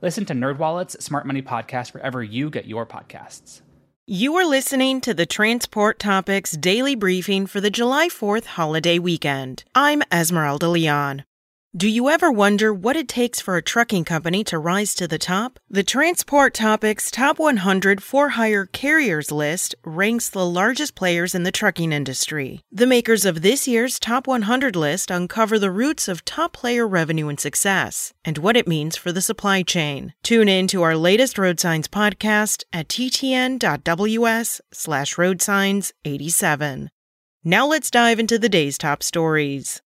Listen to NerdWallet's Smart Money Podcast wherever you get your podcasts. You are listening to the Transport Topics Daily Briefing for the July 4th holiday weekend. I'm Esmeralda Leon. Do you ever wonder what it takes for a trucking company to rise to the top? The Transport Topics Top 100 For Hire Carriers list ranks the largest players in the trucking industry. The makers of this year's Top 100 list uncover the roots of top player revenue and success and what it means for the supply chain. Tune in to our latest Road Signs podcast at ttn.ws slash roadsigns87. Now let's dive into the day's top stories.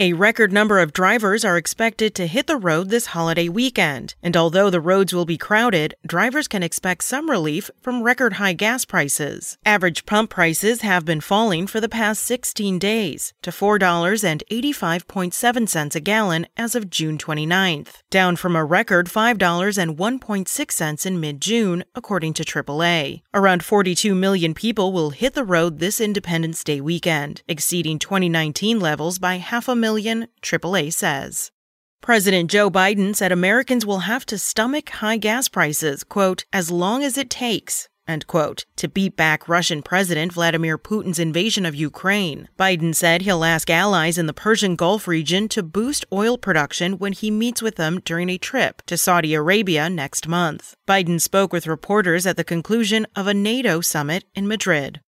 A record number of drivers are expected to hit the road this holiday weekend, and although the roads will be crowded, drivers can expect some relief from record high gas prices. Average pump prices have been falling for the past 16 days to $4.85.7 a gallon as of June 29th, down from a record $5.01.6 in mid June, according to AAA. Around 42 million people will hit the road this Independence Day weekend, exceeding 2019 levels by half a million, AAA says. President Joe Biden said Americans will have to stomach high gas prices, quote, as long as it takes, end quote, to beat back Russian President Vladimir Putin's invasion of Ukraine. Biden said he'll ask allies in the Persian Gulf region to boost oil production when he meets with them during a trip to Saudi Arabia next month. Biden spoke with reporters at the conclusion of a NATO summit in Madrid.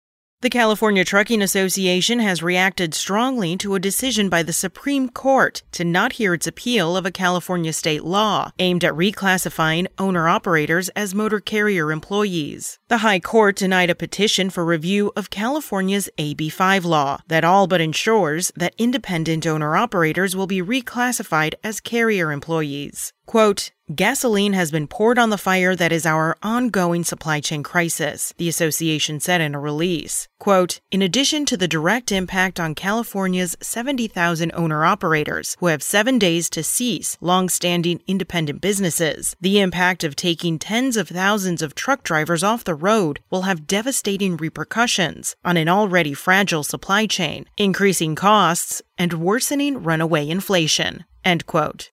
The California Trucking Association has reacted strongly to a decision by the Supreme Court to not hear its appeal of a California state law aimed at reclassifying owner operators as motor carrier employees. The High Court denied a petition for review of California's AB5 law that all but ensures that independent owner operators will be reclassified as carrier employees. Quote, Gasoline has been poured on the fire that is our ongoing supply chain crisis, the association said in a release. Quote, in addition to the direct impact on California's 70,000 owner operators who have seven days to cease long-standing independent businesses, the impact of taking tens of thousands of truck drivers off the road will have devastating repercussions on an already fragile supply chain, increasing costs and worsening runaway inflation. End quote.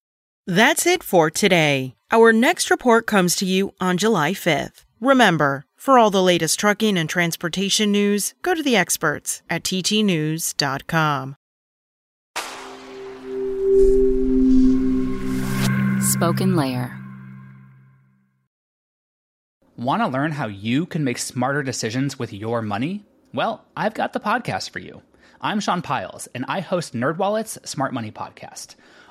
That's it for today. Our next report comes to you on July 5th. Remember, for all the latest trucking and transportation news, go to the experts at ttnews.com. Spoken Layer. Want to learn how you can make smarter decisions with your money? Well, I've got the podcast for you. I'm Sean Pyles, and I host NerdWallet's Smart Money Podcast.